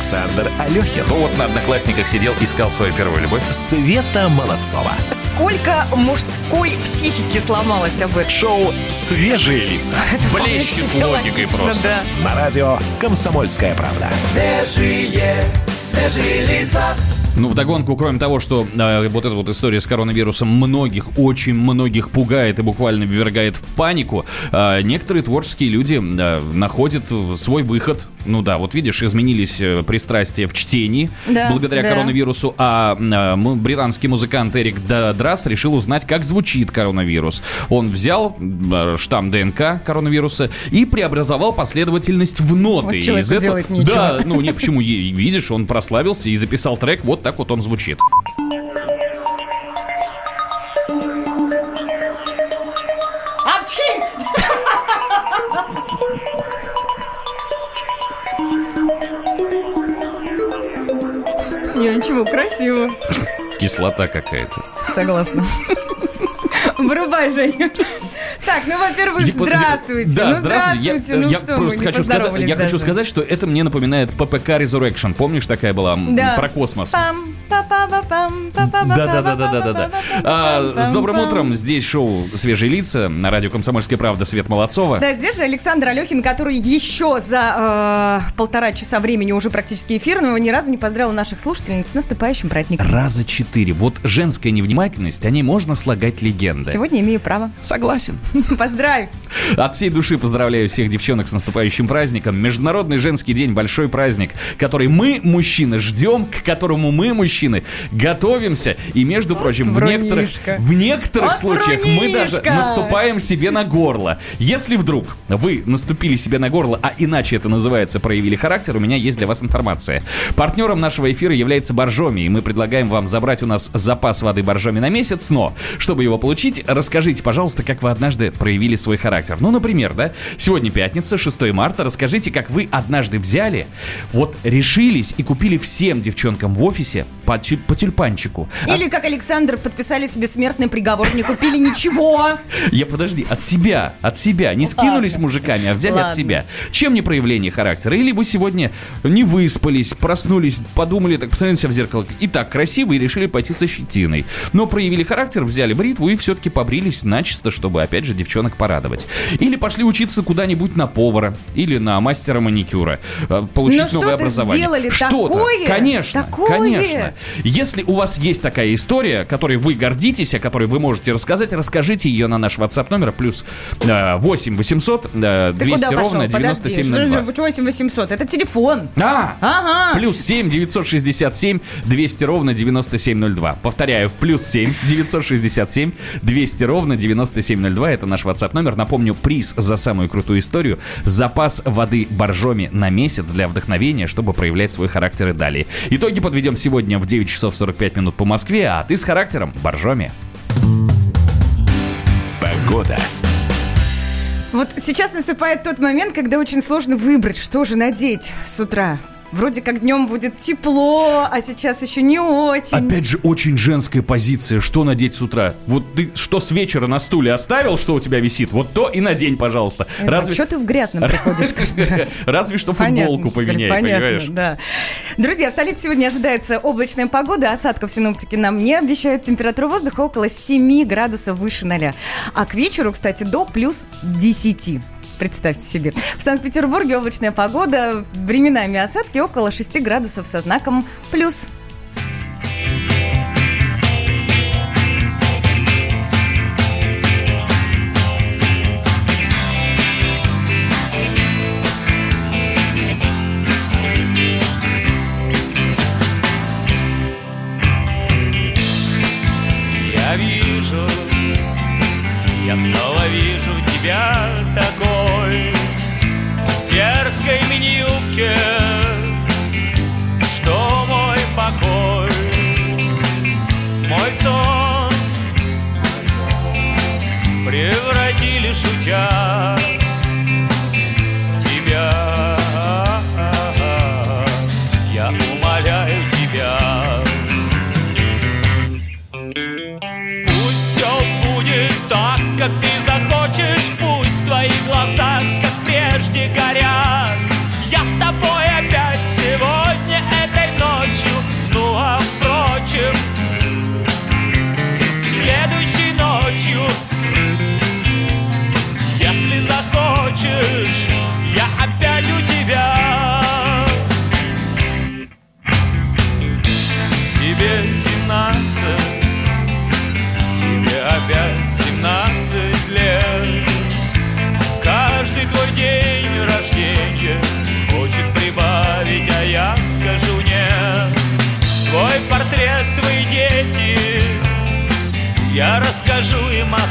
Александр Алехин. Ну вот на Одноклассниках сидел, искал свою первую любовь. Света Молодцова. Сколько мужской психики сломалось об этом? Шоу «Свежие лица». Это Блещет логикой логично, просто. да. На радио «Комсомольская правда». Свежие, свежие лица. Ну, вдогонку, кроме того, что э, вот эта вот история с коронавирусом многих, очень многих пугает и буквально ввергает в панику, э, некоторые творческие люди э, находят свой выход. Ну да, вот видишь, изменились э, пристрастия в чтении Да, благодаря да. коронавирусу, а э, британский музыкант Эрик Драс решил узнать, как звучит коронавирус. Он взял э, штамм ДНК коронавируса и преобразовал последовательность в ноты. Вот человеку Из этого- делать нечего. Да, ну не почему, видишь, он прославился и записал трек, вот так вот он звучит. Не, ничего, красиво. Кислота какая-то. Согласна. Вырубай, Женя. Так, ну, во-первых, здравствуйте. Да, ну, здравствуйте. Я, ну, что, просто хочу сказать, я хочу сказать, что это мне напоминает ППК Resurrection. Помнишь, такая была про космос? Да-да-да-да-да-да. А, с добрым утром. Здесь шоу «Свежие лица» на радио «Комсомольская правда» Свет Молодцова. Да, здесь же Александр Алехин, который еще за э, полтора часа времени уже практически эфир, но ни разу не поздравил наших слушательниц с наступающим праздником. Раза четыре. Вот женская невнимательность, о ней можно слагать легенды. Сегодня имею право. Согласен. Поздравь. От всей души поздравляю всех девчонок с наступающим праздником. Международный женский день, большой праздник, который мы, мужчины, ждем, к которому мы, мужчины, готовимся. И, между прочим, в некоторых, в некоторых Вот случаях мы даже наступаем себе на горло. Если вдруг вы наступили себе на горло, а иначе это называется проявили характер, у меня есть для вас информация. Партнером нашего эфира является Боржоми, и мы предлагаем вам забрать у нас запас воды Боржоми на месяц, но, чтобы его получить, расскажите, пожалуйста, как вы однажды проявили свой характер. Ну, например, да, сегодня пятница, 6 марта, расскажите, как вы однажды взяли, вот решились и купили всем девчонкам в офисе по, тю- по тюльпанчику. А- Или, как Александр, подписали себе смертный приговор, не купили ничего. Я подожди, от себя, от себя. Не скинулись Ладно. мужиками, а взяли от себя. Чем не проявление характера? Или вы сегодня не выспались, проснулись, подумали, так посмотрели себя в зеркало. И так красиво, и решили пойти со щетиной. Но проявили характер, взяли бритву и все-таки побрились начисто, чтобы, опять же, девчонок порадовать. Или пошли учиться куда-нибудь на повара или на мастера маникюра. э, Получить Но что-то новое образование. сделали Что-то. такое, Конечно, такое. конечно. Если у вас есть такая история, которой вы гордитесь, о которой вы можете рассказать, расскажите ее на наш WhatsApp номер плюс э, 8 800 э, Ты 200 куда пошел? ровно Подожди. 9702. Что 8 800? Это телефон. А! Ага. Плюс 7 967 200 ровно 9702. Повторяю, плюс 7 967 200 ровно 9702. Это наш WhatsApp номер. Напомню, приз за самую крутую историю. Запас воды боржоми на месяц для вдохновения, чтобы проявлять свой характер и далее. Итоги подведем сегодня в 9 часов 45 минут по Москве, а ты с характером боржоми. Погода. Вот сейчас наступает тот момент, когда очень сложно выбрать, что же надеть с утра. Вроде как днем будет тепло, а сейчас еще не очень. Опять же, очень женская позиция. Что надеть с утра? Вот ты что с вечера на стуле оставил, что у тебя висит? Вот то и надень, пожалуйста. Разве... Что ты в грязном приходишь каждый раз? Разве что футболку поменяй, понимаешь? да. Друзья, в столице сегодня ожидается облачная погода, осадков синоптики нам не обещают. Температура воздуха около 7 градусов выше 0. А к вечеру, кстати, до плюс 10. Представьте себе. В Санкт-Петербурге облачная погода, временами осадки около 6 градусов со знаком плюс.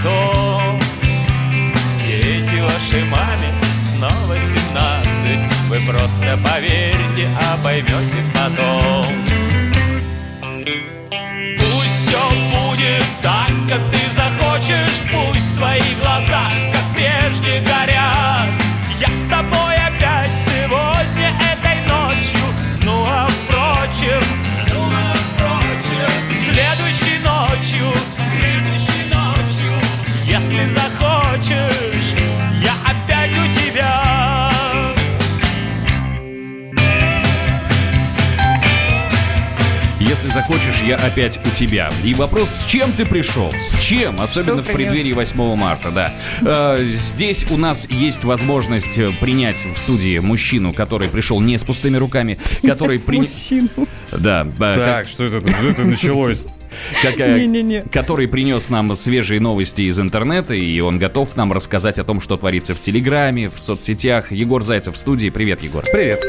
Том Дети вашей маме снова 17 Вы просто поверьте, а поймете потом. Пусть все будет так, как ты захочешь. Пусть твои глаза, как прежде, горят. Я с тобой опять сегодня этой ночью. Ну а впрочем, Если захочешь, я опять у тебя. И вопрос, с чем ты пришел? С чем? Особенно в преддверии 8 марта, да. Э, здесь у нас есть возможность э, принять в студии мужчину, который пришел не с пустыми руками, который принес... Да, э, Так, что это, это началось? как- э, который принес нам свежие новости из интернета, и он готов нам рассказать о том, что творится в Телеграме, в соцсетях. Егор Зайцев в студии. Привет, Егор. Привет.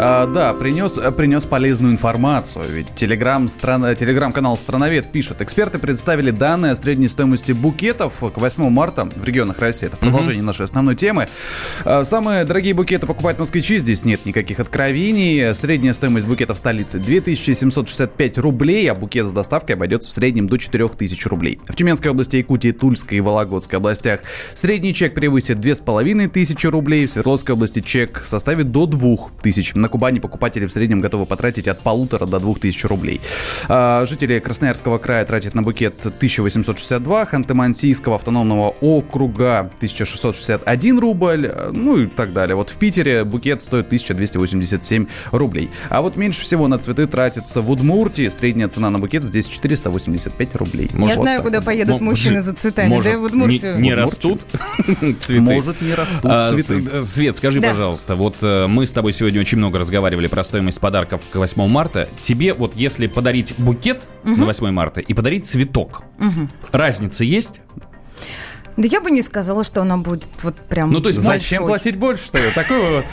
А, да, принес, принес полезную информацию. Ведь телеграм, страна, телеграм-канал «Страновед» пишет. Эксперты представили данные о средней стоимости букетов к 8 марта в регионах России. Это продолжение нашей основной темы. А, Самые дорогие букеты покупают москвичи. Здесь нет никаких откровений. Средняя стоимость букета в столице 2765 рублей, а букет с доставкой обойдется в среднем до 4000 рублей. В Тюменской области, Якутии, Тульской и Вологодской областях средний чек превысит 2500 рублей. В Свердловской области чек составит до 2000. На Кубани покупатели в среднем готовы потратить от полутора до 2000 рублей. А, Жители Красноярского края тратят на букет 1862, Ханты-Мансийского автономного округа 1661 рубль, э, ну и так далее. Вот в Питере букет стоит 1287 рублей. А вот меньше всего на цветы тратится в Удмуртии. Средняя цена на букет здесь 485 рублей. Я Вот знаю, так куда вот. поедут Мо- мужчины за цветами, может, да, в Удмуртию. Не, не растут цветы. Может, не растут А, цветы. Свет, скажи, Да. пожалуйста, вот э, мы с тобой сегодня очень много разговаривали про стоимость подарков к 8 марта. Тебе вот если подарить букет на 8 марта и подарить цветок, разница есть? Да я бы не сказала, что она будет вот прям Ну, то есть Зачем большой. платить больше, что ли? Такой вот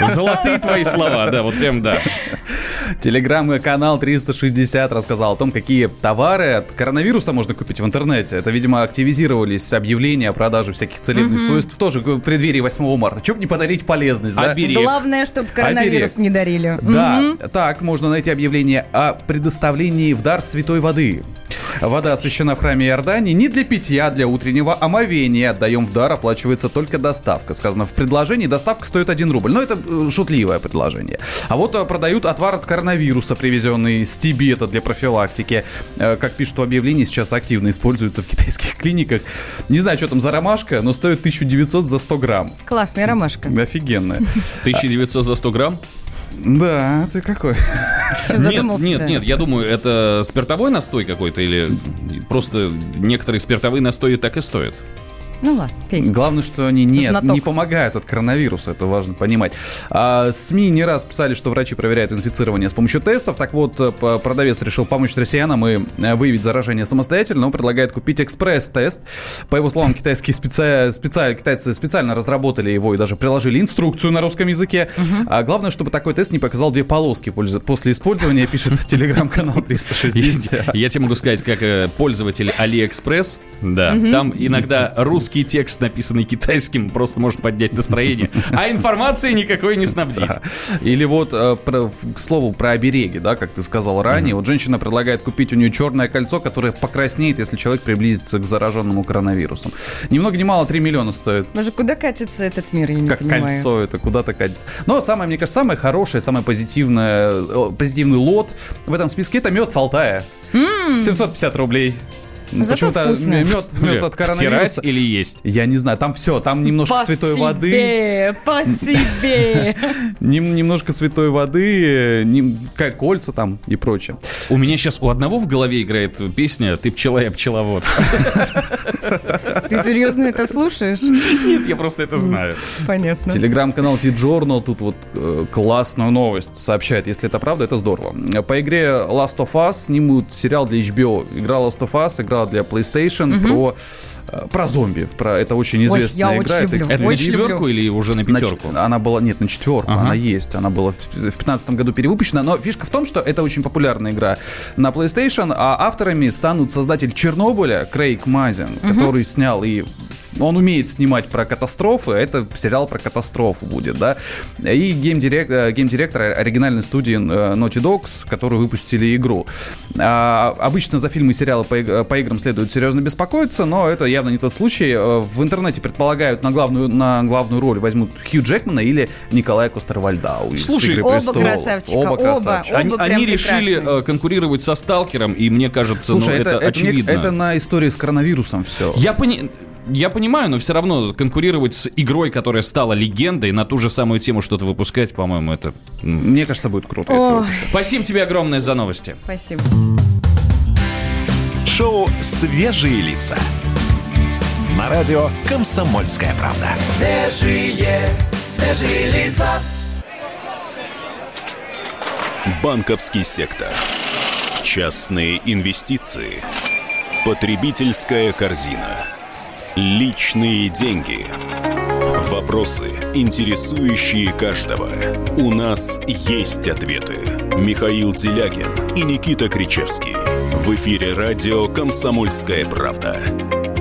Золотые твои слова, да, вот прям да. Телеграм-канал 360 рассказал о том, какие товары от коронавируса можно купить в интернете. Это, видимо, активизировались объявления о продаже всяких целебных свойств тоже в преддверии 8 марта. Чем бы не подарить полезность, да? Оберег. Главное, чтобы коронавирус Оберег. не дарили. Да, так можно найти объявление о предоставлении в дар святой воды. Вода освящена в храме Иордании не для питья, а для утреннего омовения. Отдаем в дар, оплачивается только доставка. Сказано в предложении, доставка стоит 1 рубль. Но это э, шутливое предложение. А вот э, продают отвар от коронавируса, привезенный с Тибета для профилактики. Э, Как пишут в объявлении, сейчас активно используется в китайских клиниках. Не знаю, что там за ромашка, но стоит 1900 за 100 грамм. Классная ромашка. Офигенная. 1900 за 100 грамм? Да, ты какой? Что Нет, нет, нет, я думаю, это спиртовой настой какой-то или просто некоторые спиртовые настои так и стоят. Ну ладно, Петь. Главное, что они не, Знаток. не помогают от коронавируса, это важно понимать. А, СМИ не раз писали, что врачи проверяют инфицирование с помощью тестов. Так вот, э, продавец решил помочь россиянам и э, выявить заражение самостоятельно. Он предлагает купить экспресс-тест. По его словам, китайские специа- специаль- китайцы специально разработали его и даже приложили инструкцию на русском языке. А главное, чтобы такой тест не показал две полоски после использования, пишет телеграм-канал 360. Я тебе могу сказать, как э, пользователь Алиэкспресс, да, там иногда русский текст, написанный китайским, просто может поднять настроение, а информации никакой не снабдить. Да. Или вот, э, про- к слову, про обереги, да, как ты сказал ранее. Вот женщина предлагает купить у нее черное кольцо, которое покраснеет, если человек приблизится к зараженному коронавирусом. Ни много ни мало 3 миллиона стоит. Боже, куда катится этот мир, я не Как понимаю. кольцо это куда-то катится. Но самое, мне кажется, самое хорошее, самое позитивное, э, позитивный лот в этом списке это мед с Алтая. 750 рублей. Зато Почему-то вкусно. мед, мед от Втирать коронавируса. или есть? Я не знаю, там все, там немножко По святой воды. себе, по себе. Нем- немножко святой воды, нем- кольца там и прочее. У меня сейчас у одного в голове играет песня «Ты пчела, я пчеловод». Ты серьезно это слушаешь? Нет, я просто это знаю. Понятно. Телеграм-канал T-Journal тут вот э, классную новость сообщает. Если это правда, это здорово. По игре Last of Us снимут сериал для HBO. Игра Last of Us, игра для PlayStation про, про зомби. Про, это очень известная я игра. очень это люблю. Это на Очень четверку или уже на На пятерку? ч- она была, нет, на четверку, Ага. она есть. Она была в 2015 году перевыпущена. Но фишка в том, что это очень популярная игра на PlayStation, а авторами станут создатель Чернобыля Крейг Мазин, который снял и он умеет снимать про катастрофы, а это сериал про катастрофу будет, да. И геймдирек- э, геймдиректор оригинальной студии э, Naughty Dogs, которые выпустили игру. А, обычно за фильмы и сериалы по, по играм следует серьезно беспокоиться, но это явно не тот случай. Э, В интернете предполагают на главную, на главную роль возьмут Хью Джекмана или Николая Костер-Вальдау из Слушай, «Игры Оба престолов». красавчика, Оба оба. красавчика. Они, прям они решили прекрасные. конкурировать со Сталкером, и мне кажется, Слушай, ну, это, это, это не- очевидно. это на истории с коронавирусом все. Я пони... Я понимаю, но все равно конкурировать с игрой, которая стала легендой, на ту же самую тему что-то выпускать, по-моему, это... Мне кажется, будет круто, если Ой. выпустят. Спасибо тебе огромное за новости. Спасибо. Шоу «Свежие лица». На радио «Комсомольская правда». Свежие, свежие лица. Банковский сектор. Частные инвестиции. Потребительская корзина. Личные деньги. Вопросы, интересующие каждого. У нас есть ответы. Михаил Делягин и Никита Кричевский. В эфире радио «Комсомольская правда».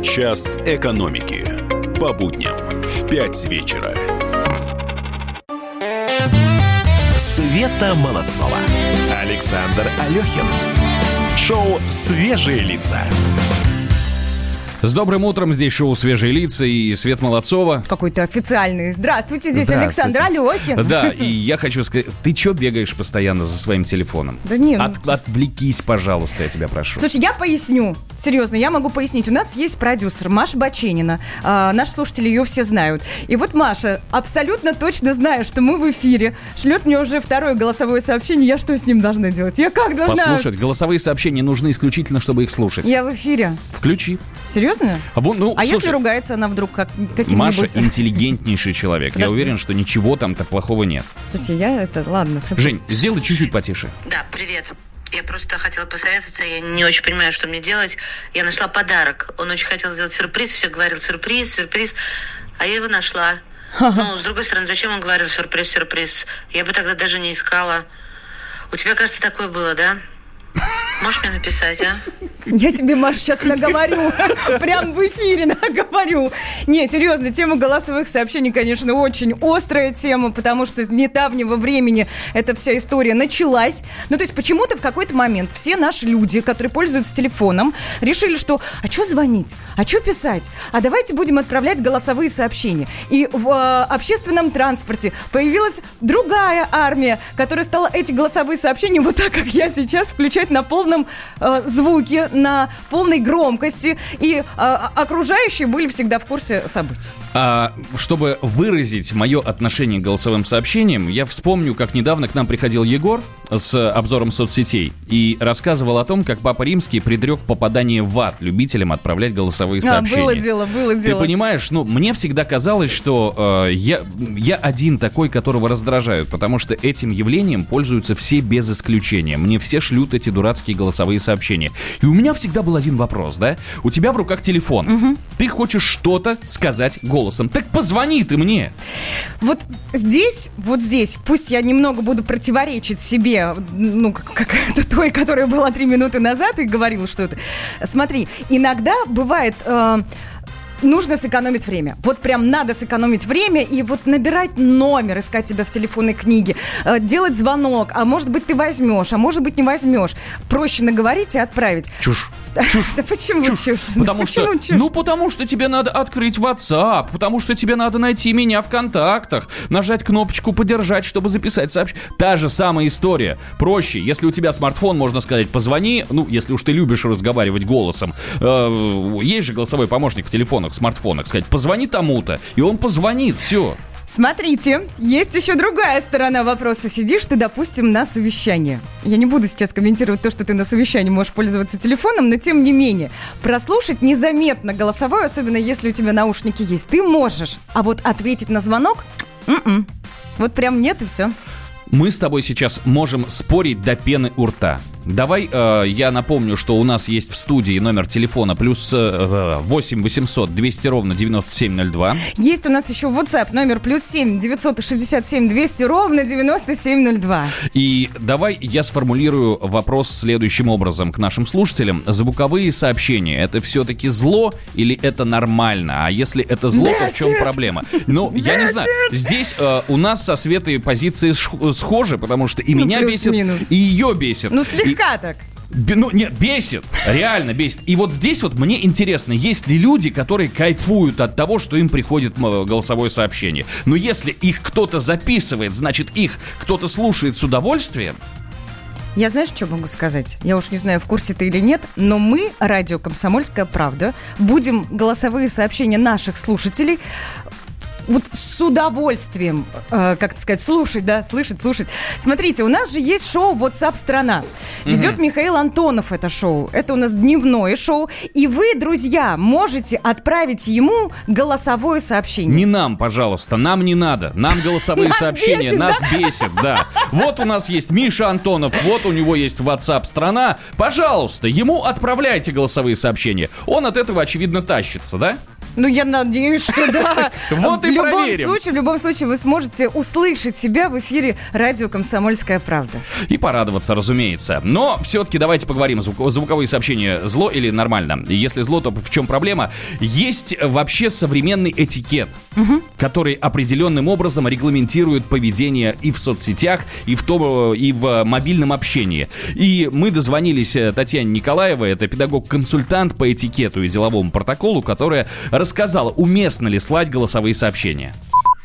Час экономики. По будням в 5 вечера. Света Молодцова. Александр Алехин. Шоу «Свежие лица». С добрым утром, здесь шоу «Свежие лица» и Свет Молодцова. Какой-то официальный. Здравствуйте, здесь Здравствуйте. Александр Алехин. Да, и я хочу сказать, ты чё бегаешь постоянно за своим телефоном? Да не, ну- От- отвлекись, пожалуйста, я тебя прошу. Слушай, я поясню. Серьезно, я могу пояснить. У нас есть продюсер Маша Баченина. А, наши слушатели ее все знают. И вот Маша, абсолютно точно зная, что мы в эфире, шлет мне уже второе голосовое сообщение. Я что с ним должна делать? Я как должна? Послушать, голосовые сообщения нужны исключительно, чтобы их слушать. Я в эфире. Включи. Серьезно? А, вон, ну, А слушай, если ругается она вдруг как, каким-нибудь... Маша интеллигентнейший человек. Я Подожди. уверен, что ничего там-то плохого нет. Слушайте, я это... Ладно. Жень, сделай чуть-чуть потише. Да, привет. Я просто хотела посоветоваться, я не очень понимаю, что мне делать. Я нашла подарок. Он очень хотел сделать сюрприз, все говорил сюрприз, сюрприз, а я его нашла. Ну, с другой стороны, зачем он говорил сюрприз, сюрприз? Я бы тогда даже не искала. У тебя, кажется, такое было, да? Можешь мне написать, а? Я тебе, Маш, сейчас наговорю. Прям в эфире наговорю. Не, серьезно, тема голосовых сообщений, конечно, очень острая тема, потому что с недавнего времени эта вся история началась. Ну, то есть почему-то в какой-то момент все наши люди, которые пользуются телефоном, решили, что а что звонить? А что писать? А давайте будем отправлять голосовые сообщения. И в э, общественном транспорте появилась другая армия, которая стала эти голосовые сообщения вот так, как я сейчас, включать на полном э, звуке, на полной громкости. И э, окружающие были всегда в курсе событий. А, чтобы выразить мое отношение к голосовым сообщениям, я вспомню, как недавно к нам приходил Егор с обзором соцсетей и рассказывал о том, как Папа Римский предрек попадание в ад любителям отправлять голосовые А, сообщения. было дело, было Ты дело. понимаешь, ну, мне всегда казалось, что э, я, я один такой, которого раздражают, потому что этим явлением пользуются все без исключения. Мне все шлют эти дурацкие голосовые сообщения. И у меня всегда был один вопрос, да? У тебя в руках телефон. Ты хочешь что-то сказать голосом. Так позвони ты мне. Вот здесь, вот здесь, пусть я немного буду противоречить себе, ну, как, как это той, которая была три минуты назад и говорила что-то. Смотри, иногда бывает... э, Нужно сэкономить время. Вот прям надо сэкономить время и вот набирать номер, искать тебя в телефонной книге, э, делать звонок, а может быть ты возьмешь, а может быть не возьмешь. Проще наговорить и отправить. Чушь. Чушь. Да почему Чушь. чушь? Потому Да что, почему чушь? ну, потому что тебе надо открыть WhatsApp, потому что тебе надо найти меня в контактах, нажать кнопочку «Поддержать», чтобы записать сообщение. Та же самая история. Проще, если у тебя смартфон, можно сказать, позвони, ну, если уж ты любишь разговаривать голосом. Э, есть же голосовой помощник в телефонах, в смартфонах, сказать, позвони тому-то, и он позвонит, все. Смотрите, есть еще другая сторона вопроса. Сидишь ты, допустим, на совещании. Я не буду сейчас комментировать то, что ты на совещании можешь пользоваться телефоном, но тем не менее, прослушать незаметно голосовой, особенно если у тебя наушники есть, ты можешь. А вот ответить на звонок, м-м. вот прям нет и все. Мы с тобой сейчас можем спорить до пены у рта. Давай э, я напомню, что у нас есть в студии номер телефона плюс э, 8 800 200 ровно 9702. Есть у нас еще WhatsApp номер плюс 7 967 200 ровно 9702. И давай я сформулирую вопрос следующим образом к нашим слушателям. Звуковые сообщения это все-таки зло или это нормально? А если это зло, то в чем проблема? Ну, я не знаю. Здесь э, у нас со Светой позиции сх- схожи, потому что и Ну, меня бесит, плюс-минус. и ее бесит. Ну, И- слегка так. Бе- Ну, нет, бесит. Реально бесит. И вот здесь вот мне интересно, есть ли люди, которые кайфуют от того, что им приходит голосовое сообщение. Но если их кто-то записывает, значит, их кто-то слушает с удовольствием. Я знаешь, что могу сказать? Я уж не знаю, в курсе ты или нет, но мы, радио «Комсомольская правда», будем голосовые сообщения наших слушателей вот с удовольствием, э, как сказать, слушать, да, слышать, слушать. Смотрите, у нас же есть шоу WhatsApp страна. Ведет Михаил Антонов это шоу. Это у нас дневное шоу. И вы, друзья, можете отправить ему голосовое сообщение. Не нам, пожалуйста, нам не надо. Нам голосовые сообщения нас бесит, да. Вот у нас есть Миша Антонов, вот у него есть WhatsApp страна. Пожалуйста, ему отправляйте голосовые сообщения. Он от этого, очевидно, тащится, да? Ну, я надеюсь, что да. Вот в и любом проверим. случае, в любом случае, вы сможете услышать себя в эфире радио «Комсомольская правда». И порадоваться, разумеется. Но все-таки давайте поговорим. Звук- звуковые сообщения зло или нормально? Если зло, то в чем проблема? Есть вообще современный этикет, который определенным образом регламентирует поведение и в соцсетях, и в, том, и в мобильном общении. И мы дозвонились э, Татьяне Николаевой, это педагог-консультант по этикету и деловому протоколу, которая рассказала, уместно ли слать голосовые сообщения.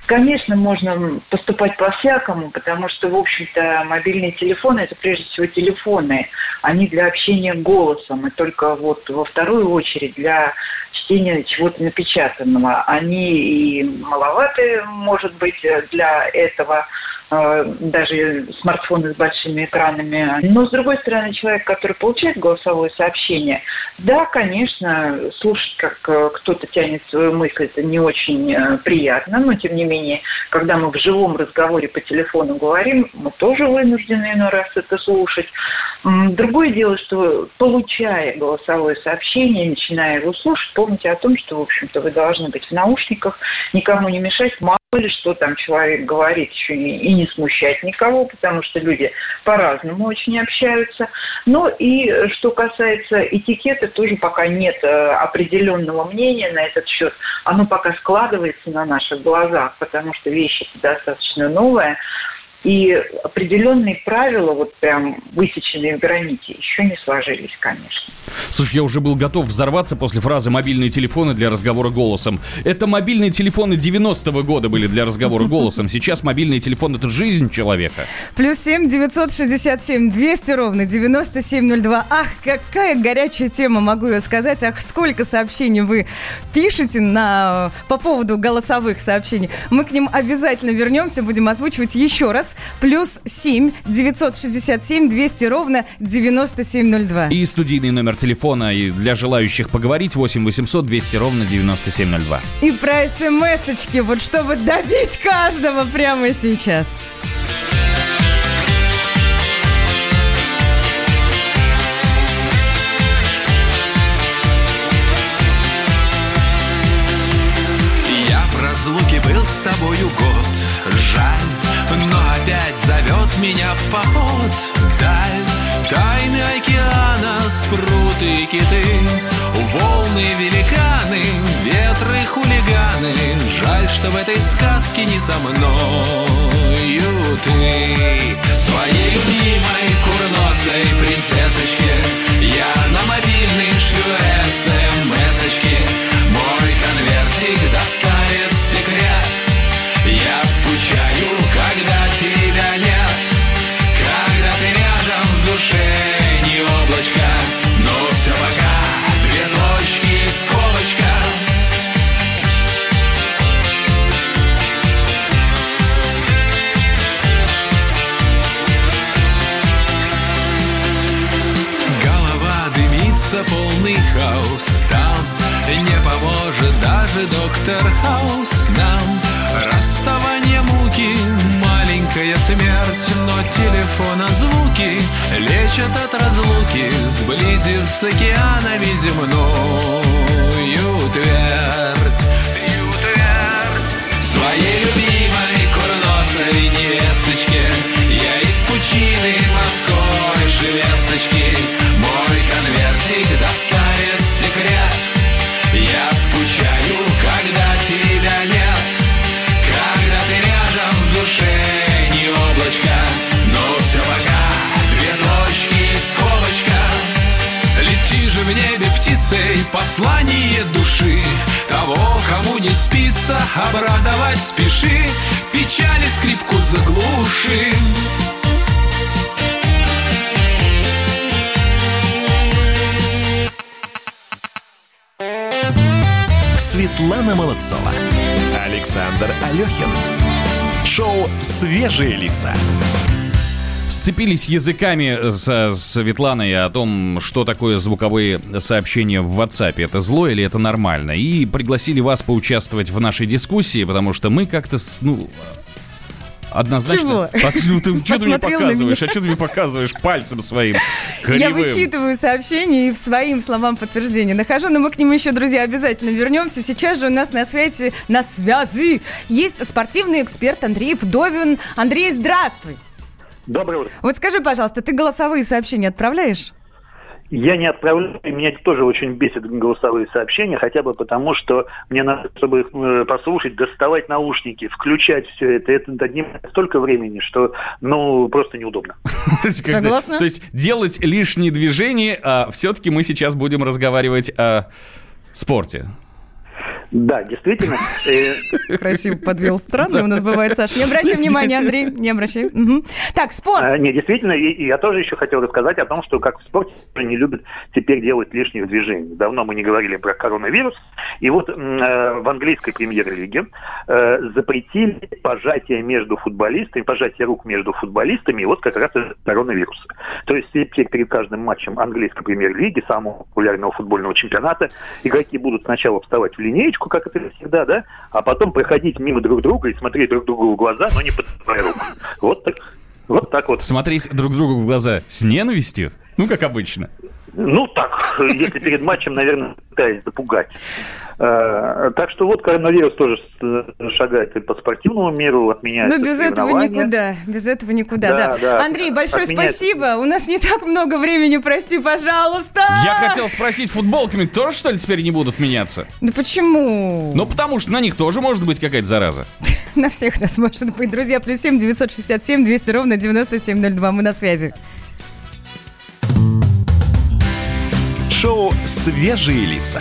Конечно, можно поступать по-всякому, потому что, в общем-то, мобильные телефоны – это прежде всего телефоны. Они для общения голосом, и только вот во вторую очередь для чтения чего-то напечатанного. Они и маловаты, может быть, для этого, даже смартфоны с большими экранами. Но, с другой стороны, человек, который получает голосовое сообщение, да, конечно, слушать, как э, кто-то тянет свою мысль, это не очень э, приятно, но, тем не менее, когда мы в живом разговоре по телефону говорим, мы тоже вынуждены иной раз это слушать. Другое дело, что получая голосовое сообщение, начиная его слушать, помните о том, что, в общем-то, вы должны быть в наушниках, никому не мешать, мало ли что там человек говорит, еще и, и не смущать никого, потому что люди по-разному очень общаются. Но и э, что касается этикета, тоже пока нет э, определенного мнения на этот счет. Оно пока складывается на наших глазах, потому что вещь это достаточно новая. И определенные правила, вот прям высеченные в граните, еще не сложились, конечно. Слушай, я уже был готов взорваться после фразы «мобильные телефоны для разговора голосом». Это мобильные телефоны 90-го года были для разговора голосом. Сейчас мобильный телефон – это жизнь человека. Плюс семь девятьсот шестьдесят семь двести ровно девяносто семь ноль два. Ах, какая горячая тема, могу я сказать. Ах, сколько сообщений вы пишете на, по поводу голосовых сообщений. Мы к ним обязательно вернемся, будем озвучивать еще раз. Плюс семь девятьсот шестьдесят семь двести ровно девяносто семь ноль два. И студийный номер телефона и для желающих поговорить 8 800 200 ровно 9702. И про смс-очки, вот чтобы добить каждого прямо сейчас. Я в разлуке был с тобою год Жаль, но опять зовет меня в поход. Даль, тайны океана, спруты и киты Волны, великаны, ветры, хулиганы. Жаль, что в этой сказке не со мною ты. Своей любимой курносой принцессочке Я на мобильный шлю смс-очки Мой конвертик доставит секрет я скучаю, когда тебя нет Когда ты рядом в душе не облачко Но все пока две точки и скобочка. Голова дымится, полный хаос Там не поможет даже доктор Хаус нам. Расставание муки, маленькая смерть Но телефона звуки лечат от разлуки Сблизив с океанами земною твердь Ю твердь. Своей любимой курносой невесточке Я из пучины морской шелесточки. Мой конвертик доставит секрет. Я скучаю, когда тебя нет душе не облачко Но все пока. Две точки и скобочка. Лети же в небе птицей послание души. Того, кому не спится, обрадовать спеши. Печали скрипку заглуши. Светлана Молодцова. Александр Алехин. Шоу «Свежие лица». Сцепились языками со Светланой о том, что такое звуковые сообщения в WhatsApp. Это зло или это нормально? И пригласили вас поучаствовать в нашей дискуссии, потому что мы как-то, ну, однозначно... Чего? А ты- ну, ты- что ты мне показываешь? меня. А что ты мне показываешь пальцем своим Я кривым? вычитываю сообщения и в своим словам подтверждение нахожу, но мы к нему еще, друзья, обязательно вернемся. Сейчас же у нас на связи, на связи есть спортивный эксперт Андрей Вдовин. Андрей, здравствуй. Доброе утро. Вот скажи, пожалуйста, ты голосовые сообщения отправляешь? Я не отправляю, меня тоже очень бесит голосовые сообщения, хотя бы потому, что мне надо, чтобы их э, послушать, доставать наушники, включать все это. Это отнимает столько времени, что, ну, просто неудобно. Согласна. То есть делать лишние движения, а все-таки мы сейчас будем разговаривать о спорте. Да, действительно. э, Красиво подвел. Странно у нас бывает, Саш. Не обращай внимания, Андрей, не обращай. Так, спорт. А, Не, действительно, и, и я тоже еще хотел рассказать о том, что как в спорте не любят теперь делать лишних движений. Давно мы не говорили про коронавирус. И вот э, в английской премьер-лиге э, запретили пожатие между футболистами, пожатие рук между футболистами, вот как раз коронавируса. То есть теперь перед каждым матчем английской премьер-лиги, самого популярного футбольного чемпионата, игроки будут сначала вставать в линеечку, как это всегда, да, а потом проходить мимо друг друга и смотреть друг другу в глаза, но не подавая руку. Вот так. Вот так вот. Смотреть друг другу в глаза с ненавистью? Ну, как обычно. Ну так, если перед матчем, наверное, пытаясь запугать. Э, Так что вот коронавирус тоже с- шагает и по спортивному миру, отменяется Ну, без этого никуда. Без этого никуда, да. Да, да. Андрей, большое Отменять. спасибо. У нас не так много времени, прости, пожалуйста. Я хотел спросить, футболками тоже, что ли, теперь не будут меняться? Да почему? Ну, потому что на них тоже может быть какая-то зараза. На всех нас может быть. Друзья, плюс семь девятьсот шестьдесят семь двести ровно девяносто семь ноль два. Мы на связи. Шоу «Свежие лица».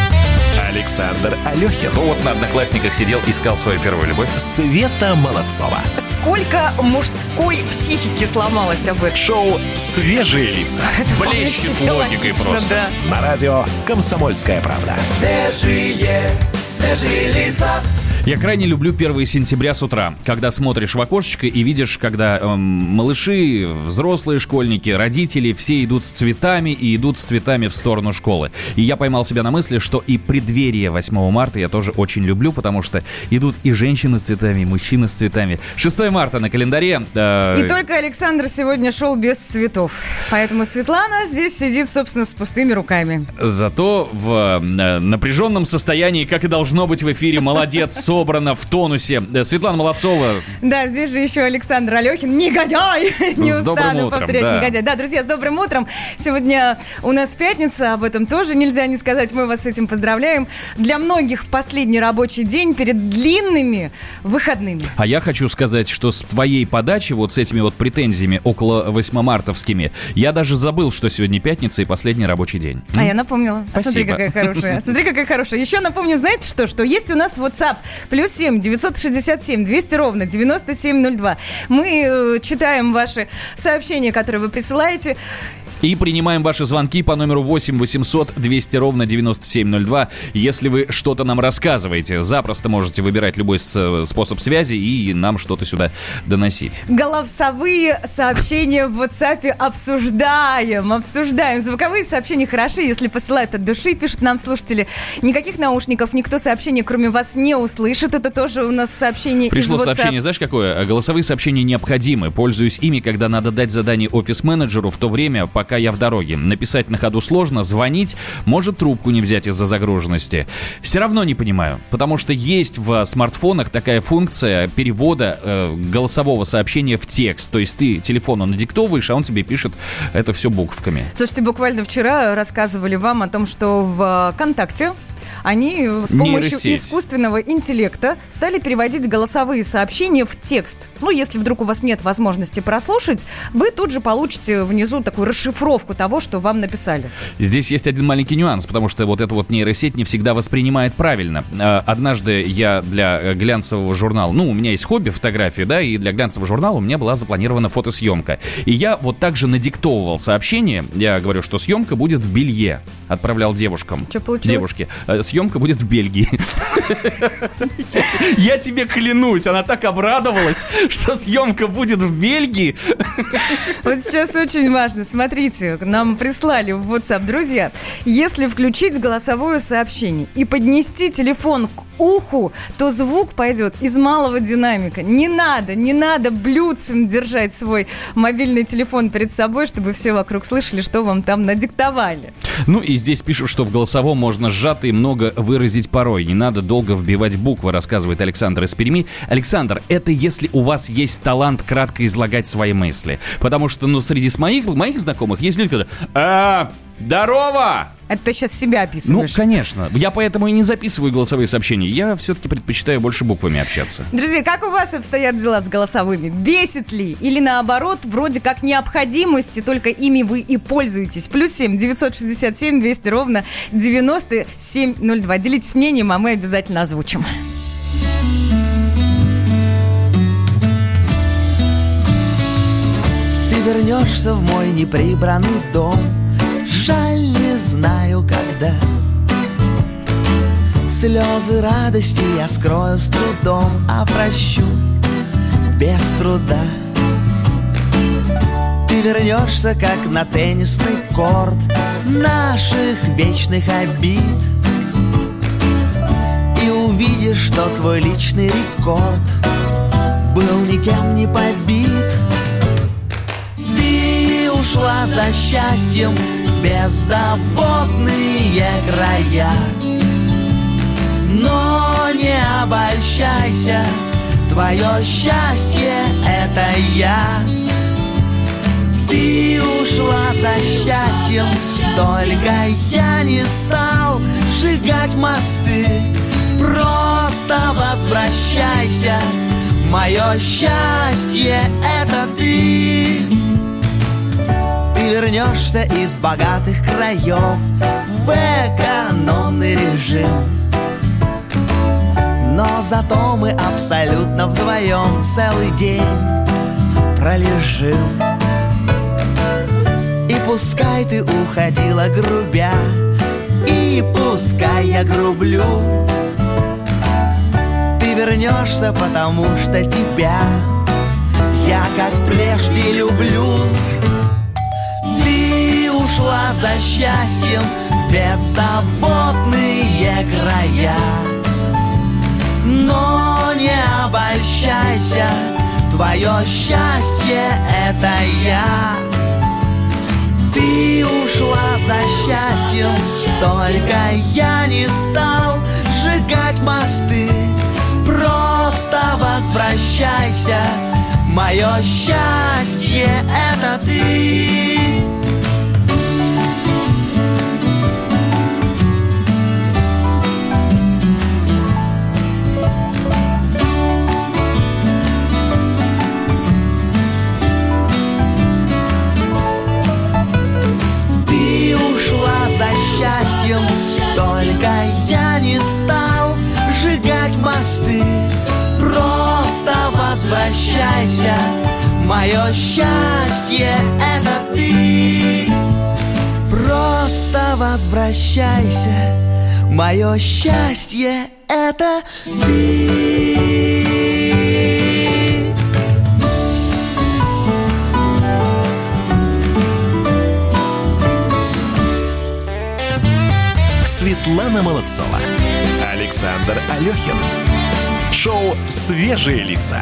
Александр Алехин. Ну вот на Одноклассниках сидел, искал свою первую любовь. Света Молодцова. Сколько мужской психики сломалось об этом? Шоу «Свежие лица». Это Блещет логикой логично, просто. да. На радио «Комсомольская правда». Я крайне люблю 1 сентября с утра, когда смотришь в окошечко и видишь, когда эм, малыши, взрослые школьники, родители, все идут с цветами и идут с цветами в сторону школы. И я поймал себя на мысли, что и преддверие 8 марта я тоже очень люблю, потому что идут и женщины с цветами, и мужчины с цветами. 6 марта на календаре. э, И только Александр сегодня шел без цветов. Поэтому Светлана здесь сидит, собственно, с пустыми руками. Зато в э, напряженном состоянии, как и должно быть в эфире, молодец, собрано, в тонусе. Э, Светлана Молодцова, Да, здесь же еще Александр Алехин. Негодяй! Не С устану утром, повторять да. негодяй. Да, друзья, с добрым утром. Сегодня у нас пятница, об этом тоже нельзя не сказать. Мы вас с этим поздравляем. Для многих последний рабочий день перед длинными выходными. А я хочу сказать, что с твоей подачи, вот с этими вот претензиями около 8-мартовскими, я даже забыл, что сегодня пятница и последний рабочий день. А я напомнила. А Смотри, Спасибо. какая хорошая. Смотри, какая хорошая. Еще напомню, знаете что? Что есть у нас WhatsApp. Плюс 7 967 200 ровно 9702. Мы э, читаем ваши сообщения, которые вы присылаете. И принимаем ваши звонки по номеру 8 800 200 ровно 9702. Если вы что-то нам рассказываете, запросто можете выбирать любой с- способ связи и нам что-то сюда доносить. Голосовые сообщения в WhatsApp обсуждаем, обсуждаем. Звуковые сообщения хороши, если посылают от души, пишут нам слушатели. Никаких наушников, никто сообщения, кроме вас, не услышит. Это тоже у нас сообщение Пришло из WhatsApp. сообщение, знаешь какое? Голосовые сообщения необходимы. Пользуюсь ими, когда надо дать задание офис-менеджеру в то время, пока я в дороге. Написать на ходу сложно, звонить, может трубку не взять из-за загруженности. Все равно не понимаю, потому что есть в смартфонах такая функция перевода э, голосового сообщения в текст. То есть ты телефону надиктовываешь, а он тебе пишет это все буквами. Слушайте, буквально вчера рассказывали вам о том, что в ВКонтакте они с помощью Нейросеть. искусственного интеллекта стали переводить голосовые сообщения в текст. Ну, если вдруг у вас нет возможности прослушать, вы тут же получите внизу такую расшифровку того, что вам написали. Здесь есть один маленький нюанс, потому что вот эта вот нейросеть не всегда воспринимает правильно. Э, Однажды я для э, глянцевого журнала, ну, у меня есть хобби фотографии, да, и для глянцевого журнала у меня была запланирована фотосъемка. И я вот так же надиктовывал сообщение, я говорю, что съемка будет в белье, отправлял девушкам. Чё получилось? Девушке. Съемка будет в Бельгии. Я тебе клянусь, она так обрадовалась, что съемка будет в Бельгии. Вот сейчас очень важно, смотрите, нам прислали в WhatsApp, друзья, если включить голосовое сообщение и поднести телефон к уху, то звук пойдет из малого динамика. Не надо, не надо блюдцем держать свой мобильный телефон перед собой, чтобы все вокруг слышали, что вам там надиктовали. Ну и здесь пишут, что в голосовом можно сжато и много выразить порой. Не надо долго вбивать буквы, рассказывает Александр из Перми. Александр, это если у вас есть талант кратко излагать свои мысли. Потому что, ну, среди моих, моих знакомых есть люди, которые... Здорово! Это ты сейчас себя Ну, описываешь. конечно. Я поэтому и не записываю голосовые сообщения. Я все-таки предпочитаю больше буквами общаться. Друзья, как у вас обстоят дела с голосовыми? Бесит ли? Или наоборот, вроде как необходимости, только ими вы и пользуетесь? Плюс семь, 967, 200 ровно 9702. Делитесь мнением, а мы обязательно озвучим. Ты вернешься в мой неприбранный дом Жаль, не знаю когда. Слезы радости я скрою с трудом А прощу без труда. Ты вернешься, как на теннисный корт Наших вечных обид. И увидишь, что твой личный рекорд Был никем не побит. Ты ушла за счастьем беззаботные края. Но не обольщайся, твое счастье это я. Ты ушла за счастьем, только я не стал сжигать мосты. Просто возвращайся, мое счастье это ты вернешься из богатых краев в экономный режим. Но зато мы абсолютно вдвоем целый день пролежим. И пускай ты уходила грубя, и пускай я грублю, ты вернешься, потому что тебя я как прежде люблю. Ушла за счастьем в беззаботные края. Но не обольщайся, твое счастье это я. Ты ушла за счастьем, только я не стал сжигать мосты. Возвращайся Мое счастье это Ты счастьем, только я не стал сжигать мосты. Просто возвращайся, мое счастье это ты. Просто возвращайся, мое счастье это ты. Светлана Молодцова. Александр Алехин. Шоу «Свежие лица».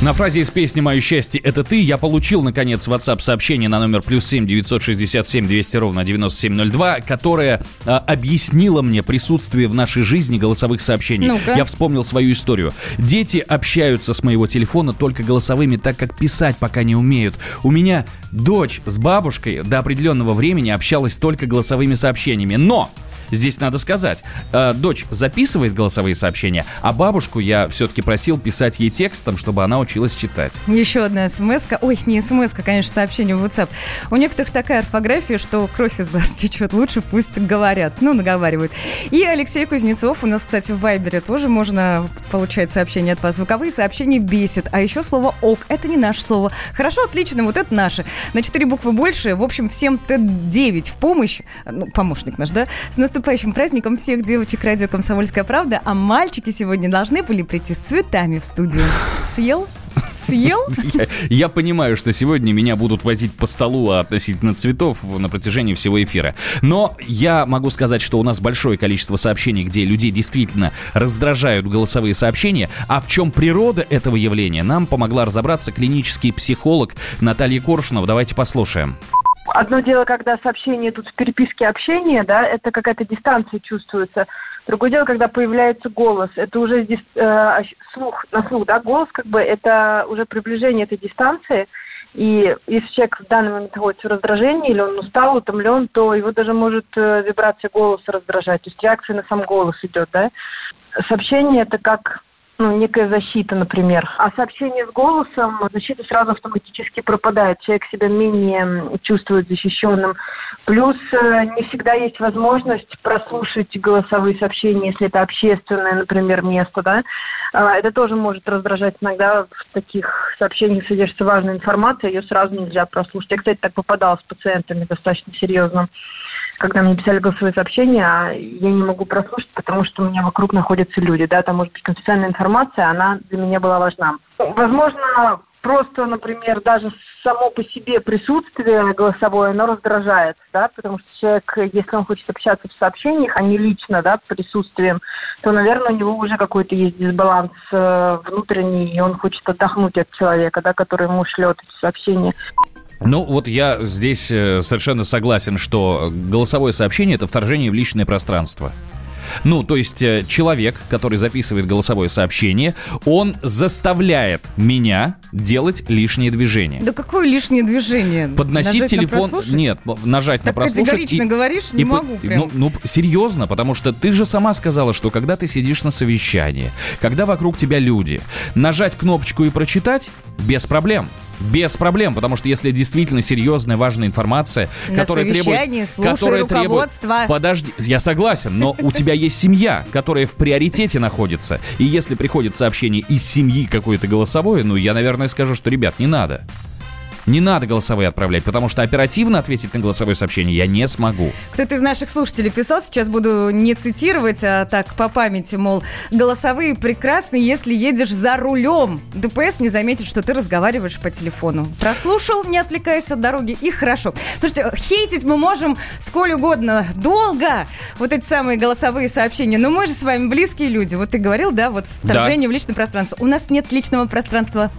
На фразе из песни «Мое счастье – это ты» я получил, наконец, WhatsApp сообщение на номер плюс 7 967 200 ровно 9702, которое а, объяснило мне присутствие в нашей жизни голосовых сообщений. Ну-ка. Я вспомнил свою историю. Дети общаются с моего телефона только голосовыми, так как писать пока не умеют. У меня дочь с бабушкой до определенного времени общалась только голосовыми сообщениями. Но Здесь надо сказать, э, дочь записывает голосовые сообщения, а бабушку я все-таки просил писать ей текстом, чтобы она училась читать. Еще одна смс -ка. Ой, не смс конечно, сообщение в WhatsApp. У некоторых такая орфография, что кровь из глаз течет. Лучше пусть говорят. Ну, наговаривают. И Алексей Кузнецов. У нас, кстати, в Вайбере тоже можно получать сообщения от вас. Звуковые сообщения бесит. А еще слово «ок» — это не наше слово. Хорошо, отлично, вот это наше. На четыре буквы больше. В общем, всем Т9 в помощь. Ну, помощник наш, да? С наступающим праздником всех девочек радио «Комсомольская правда». А мальчики сегодня должны были прийти с цветами в студию. Съел? Съел? Я, я понимаю, что сегодня меня будут возить по столу относительно цветов на протяжении всего эфира. Но я могу сказать, что у нас большое количество сообщений, где людей действительно раздражают голосовые сообщения. А в чем природа этого явления, нам помогла разобраться клинический психолог Наталья Коршунова. Давайте послушаем. Одно дело, когда сообщение тут в переписке общения, да, это какая-то дистанция чувствуется. Другое дело, когда появляется голос, это уже здесь э, слух, на слух, да, голос как бы это уже приближение этой дистанции. И если человек в данный момент находится в раздражении, или он устал, утомлен, то его даже может э, вибрация голоса раздражать. То есть реакция на сам голос идет, да. Сообщение это как ну, некая защита, например. А сообщение с голосом, защита сразу автоматически пропадает. Человек себя менее чувствует защищенным. Плюс э, не всегда есть возможность прослушать голосовые сообщения, если это общественное, например, место, да. А, Это тоже может раздражать иногда в таких сообщениях содержится важная информация, ее сразу нельзя прослушать. Я, кстати, так попадала с пациентами достаточно серьезно когда мне писали голосовые сообщения, а я не могу прослушать, потому что у меня вокруг находятся люди, да, там может быть конфиденциальная информация, она для меня была важна. Возможно, просто, например, даже само по себе присутствие голосовое, оно раздражает, да, потому что человек, если он хочет общаться в сообщениях, а не лично, да, присутствием, то, наверное, у него уже какой-то есть дисбаланс э, внутренний, и он хочет отдохнуть от человека, да, который ему шлет эти сообщения. Ну, вот я здесь э, совершенно согласен, что голосовое сообщение – это вторжение в личное пространство. Ну, то есть э, человек, который записывает голосовое сообщение, он заставляет меня делать лишние движения. Да какое лишнее движение? Подносить Нажать на телефон, прослушать? нет, нажать Так на прослушать. категорично говоришь, не по- могу прям. Ну, ну, серьезно, потому что ты же сама сказала, что когда ты сидишь на совещании, когда вокруг тебя люди, нажать кнопочку и прочитать без проблем. Без проблем, потому что если действительно серьезная, важная информация, На которая требует... слушай которая требует-. Подожди, я согласен, но у тебя есть семья, которая в приоритете находится. И если приходит сообщение из семьи какое-то голосовое, ну, я, наверное, скажу, что, ребят, не надо. Не надо голосовые отправлять, потому что оперативно ответить на голосовое сообщение я не смогу. Кто-то из наших слушателей писал, сейчас буду не цитировать, а так по памяти, мол, голосовые прекрасны, если едешь за рулем. ДПС не заметит, что ты разговариваешь по телефону. Прослушал, не отвлекаясь от дороги, и хорошо. Слушайте, хейтить мы можем сколь угодно, долго, вот эти самые голосовые сообщения, но мы же с вами близкие люди. Вот ты говорил, да, вот вторжение в личное пространство. У нас нет личного пространства.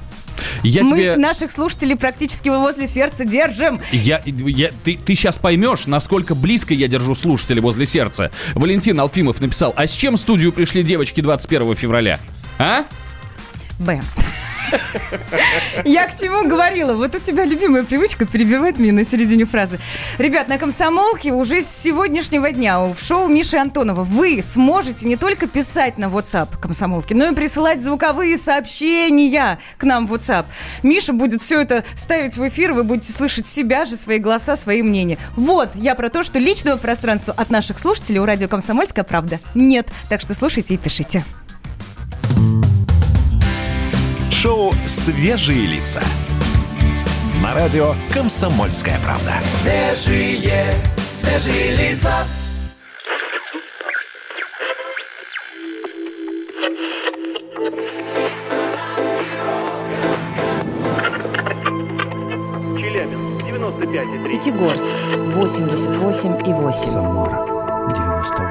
Я мы тебе... наших слушателей практически возле сердца держим. Я, я, ты, ты сейчас поймешь, насколько близко я держу слушателя возле сердца. Валентин Алфимов написал, а с чем в студию пришли девочки 21 февраля? А? Б. Я к чему говорила? Вот у тебя любимая привычка перебивать меня на середине фразы. Ребят, на комсомолке уже с сегодняшнего дня в шоу Миши Антонова вы сможете не только писать на WhatsApp комсомолки, но и присылать звуковые сообщения к нам в WhatsApp. Миша будет все это ставить в эфир, вы будете слышать себя же, свои голоса, свои мнения. Вот, я про то, что личного пространства от наших слушателей у радио «Комсомольская правда» нет. Так что слушайте и пишите. Шоу «Свежие лица». На радио «Комсомольская правда». Свежие, свежие лица. Челябинск, 95,3. Пятигорск 88 и 8. Самара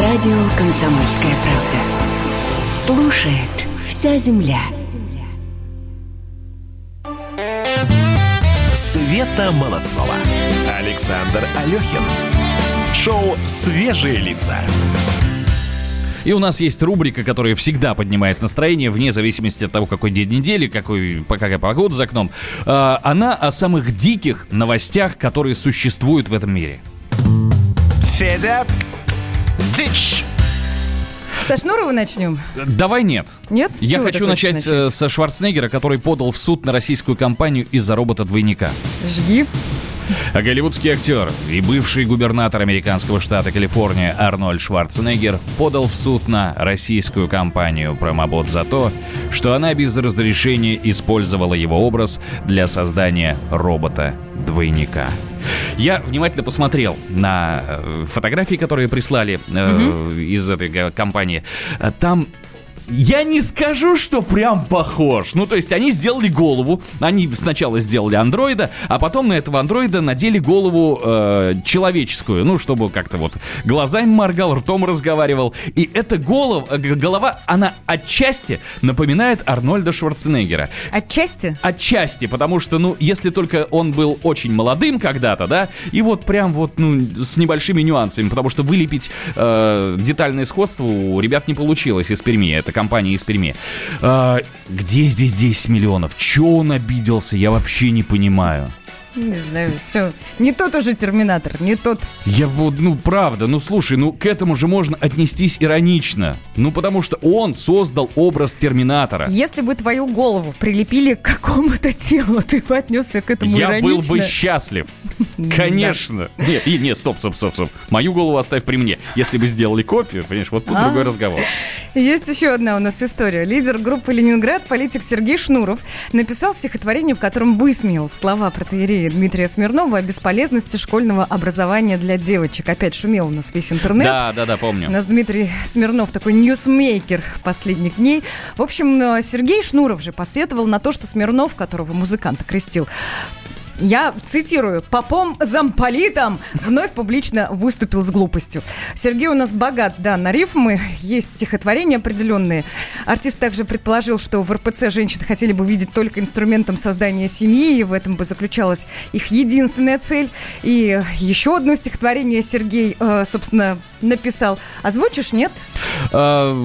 Радио «Комсомольская правда». Слушает вся земля. Света Молодцова. Александр Алехин. Шоу «Свежие лица». И у нас есть рубрика, которая всегда поднимает настроение, вне зависимости от того, какой день недели, какой, какая погода за окном. А, Она о самых диких новостях, которые существуют в этом мире. Федя, дичь. Со Шнурова начнем? Давай нет. Нет? С Я хочу хочешь начать, э, со Шварценеггера, который подал в суд на российскую компанию из-за робота-двойника. Жги. А голливудский актер и бывший губернатор американского штата Калифорния Арнольд Шварценеггер подал в суд на российскую компанию Промобот за то, что она без разрешения использовала его образ для создания робота-двойника. Я внимательно посмотрел на э, фотографии, которые прислали э, из этой компании. Там я не скажу, что прям похож. Ну, то есть они сделали голову. Они сначала сделали андроида, а потом на этого андроида надели голову э, человеческую. Ну, чтобы как-то вот глазами моргал, ртом разговаривал. И эта голова, э, голова, она отчасти напоминает Арнольда Шварценеггера. Отчасти? Отчасти, потому что, ну, если только он был очень молодым когда-то, да, и вот прям вот, ну, с небольшими нюансами, потому что вылепить э, детальное сходство у ребят не получилось из Перми, это компания из Перми. Э, где здесь 10 миллионов? Че он обиделся, я вообще не понимаю. Не знаю, все. Не тот уже терминатор, не тот. Я вот, ну, правда, ну, слушай, ну, к этому же можно отнестись иронично. Ну, потому что он создал образ Терминатора. Если бы твою голову прилепили к какому-то телу, ты бы отнесся к этому Я был иронично. бы счастлив. Конечно. Не, и- не, стоп, стоп, стоп, стоп. Мою голову оставь при мне. Если бы сделали копию, понимаешь, вот тут А. другой разговор. Есть еще одна у нас история. Лидер группы «Ленинград», политик Сергей Шнуров, написал стихотворение, в котором высмеял слова протоиерея Дмитрия Смирнова о бесполезности школьного образования для девочек. Опять шумел у нас весь интернет. Да, да, да, У помню. нас Дмитрий Смирнов такой ньюсмейкер последних дней. В общем, э, Сергей Шнуров же посетовал на то, что Смирнов, которого музыкант окрестил, я цитирую, попом замполитом вновь публично выступил с глупостью. Сергей у нас богат, да, на рифмы, есть стихотворения определенные. Артист также предположил, что в РПЦ женщин хотели бы видеть только инструментом создания семьи, и в этом бы заключалась их единственная цель. И еще одно стихотворение Сергей, э, собственно, написал. Озвучишь, нет? А,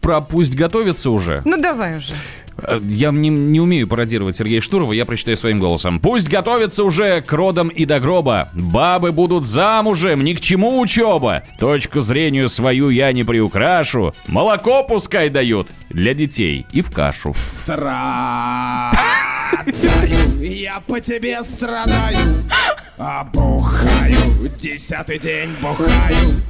про пусть готовится уже. Ну давай уже. Э, Я не, не умею пародировать Сергея Штурова, я прочитаю своим голосом. Пусть готовится уже к родам и до гроба. Бабы будут замужем, ни к чему учеба. Точку зрению свою я не приукрашу. Молоко пускай дают для детей и в кашу. Страдаю, я по тебе страдаю, а бухаю, десятый день бухаю.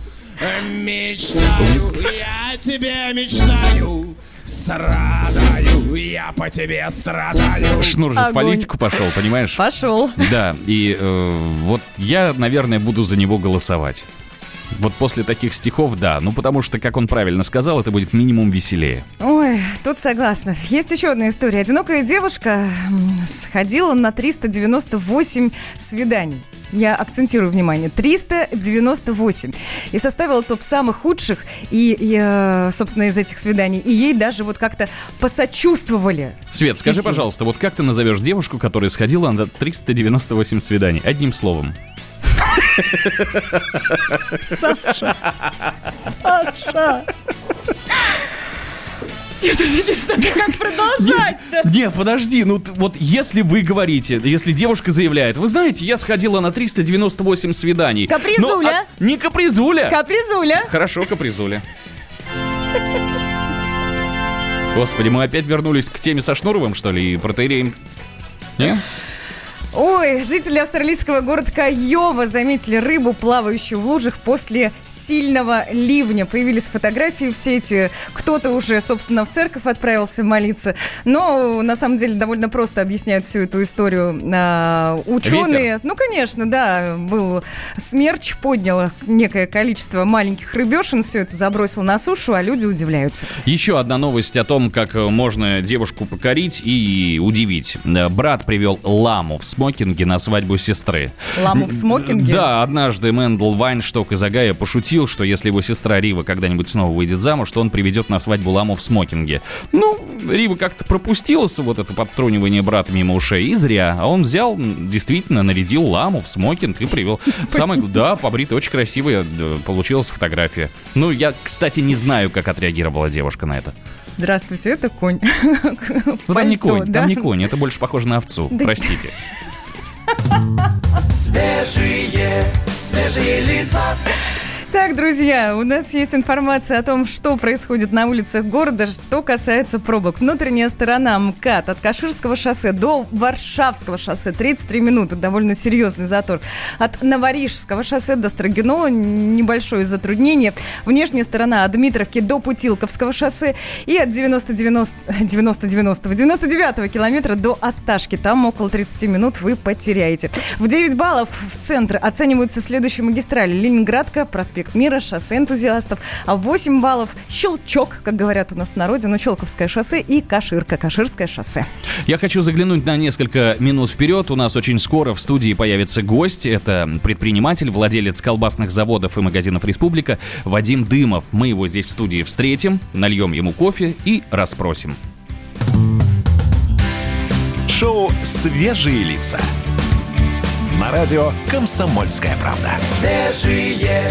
Мечтаю, я тебе мечтаю, страдаю, я по тебе страдаю. Шнур же в Огонь. политику пошел, понимаешь? Пошел. Да, и э, вот я, наверное, буду за него голосовать. Вот после таких стихов, да. Ну, потому что, как он правильно сказал, это будет минимум веселее. Ой, тут согласна. Есть еще одна история. Одинокая девушка сходила на 398 свиданий. Я акцентирую внимание. 398. И составила топ самых худших, и, и, э, собственно, из этих свиданий. И ей даже вот как-то посочувствовали. Свет, скажи, пожалуйста, вот как ты назовешь девушку, которая сходила на 398 свиданий? Одним словом. Саша. Саша. Я даже не знаю, как продолжать-то. Не, подожди, ну вот если вы говорите, если девушка заявляет, вы знаете, я сходила на 398 свиданий. Капризуля. Ну, а- не капризуля. Капризуля. Хорошо, капризуля. Господи, мы опять вернулись к теме со Шнуровым, что ли, и протеереем? Не? Ой, жители австралийского города Кайова заметили рыбу, плавающую в лужах после сильного ливня. Появились фотографии все эти. Кто-то уже, собственно, в церковь отправился молиться. Но на самом деле довольно просто объясняют всю эту историю а, ученые. Ветер. Ну, конечно, да, был смерч, подняло некое количество маленьких рыбешин, все это забросил на сушу, а люди удивляются. Еще одна новость о том, как можно девушку покорить и удивить. Брат привел ламу в смокинге на свадьбу сестры. Ламу в смокинге? Да, однажды Мэндл Вайншток из Огайо пошутил, что если его сестра Рива когда-нибудь снова выйдет замуж, то он приведет на свадьбу ламу в смокинге. Ну, Рива как-то пропустила вот это подтрунивание брата мимо ушей, и зря. А он взял, действительно, нарядил ламу в смокинг и привел. Самое, да, побритая, очень красивая э, получилась фотография. Ну, я, кстати, не знаю, как отреагировала девушка на это. Здравствуйте, это конь. Ну, там не конь, да? там не конь, это больше похоже на овцу, Да. простите. Свежие, свежие лица. Так, друзья, у нас есть информация о том, что происходит на улицах города, что касается пробок. Внутренняя сторона МКАД от Каширского шоссе до Варшавского шоссе 33 минуты, довольно серьезный затор. От Новорижского шоссе до Строгино небольшое затруднение. Внешняя сторона от Дмитровки до Путилковского шоссе и от 90-90 90-90 99 километра до Осташки. Там около 30 минут вы потеряете. В 9 баллов в центр оцениваются следующие магистрали. Ленинградка, проспект Мира, шоссе энтузиастов. А в 8 баллов Щелчок, как говорят у нас в народе, ну, Челковское шоссе и Каширка, Каширское шоссе. Я хочу заглянуть на несколько минут вперед. У нас очень скоро в студии появится гость. Это предприниматель, владелец колбасных заводов и магазинов «Республика» Вадим Дымов. Мы его здесь в студии встретим, нальем ему кофе и расспросим. Шоу «Свежие лица». На радио «Комсомольская правда». Свежие,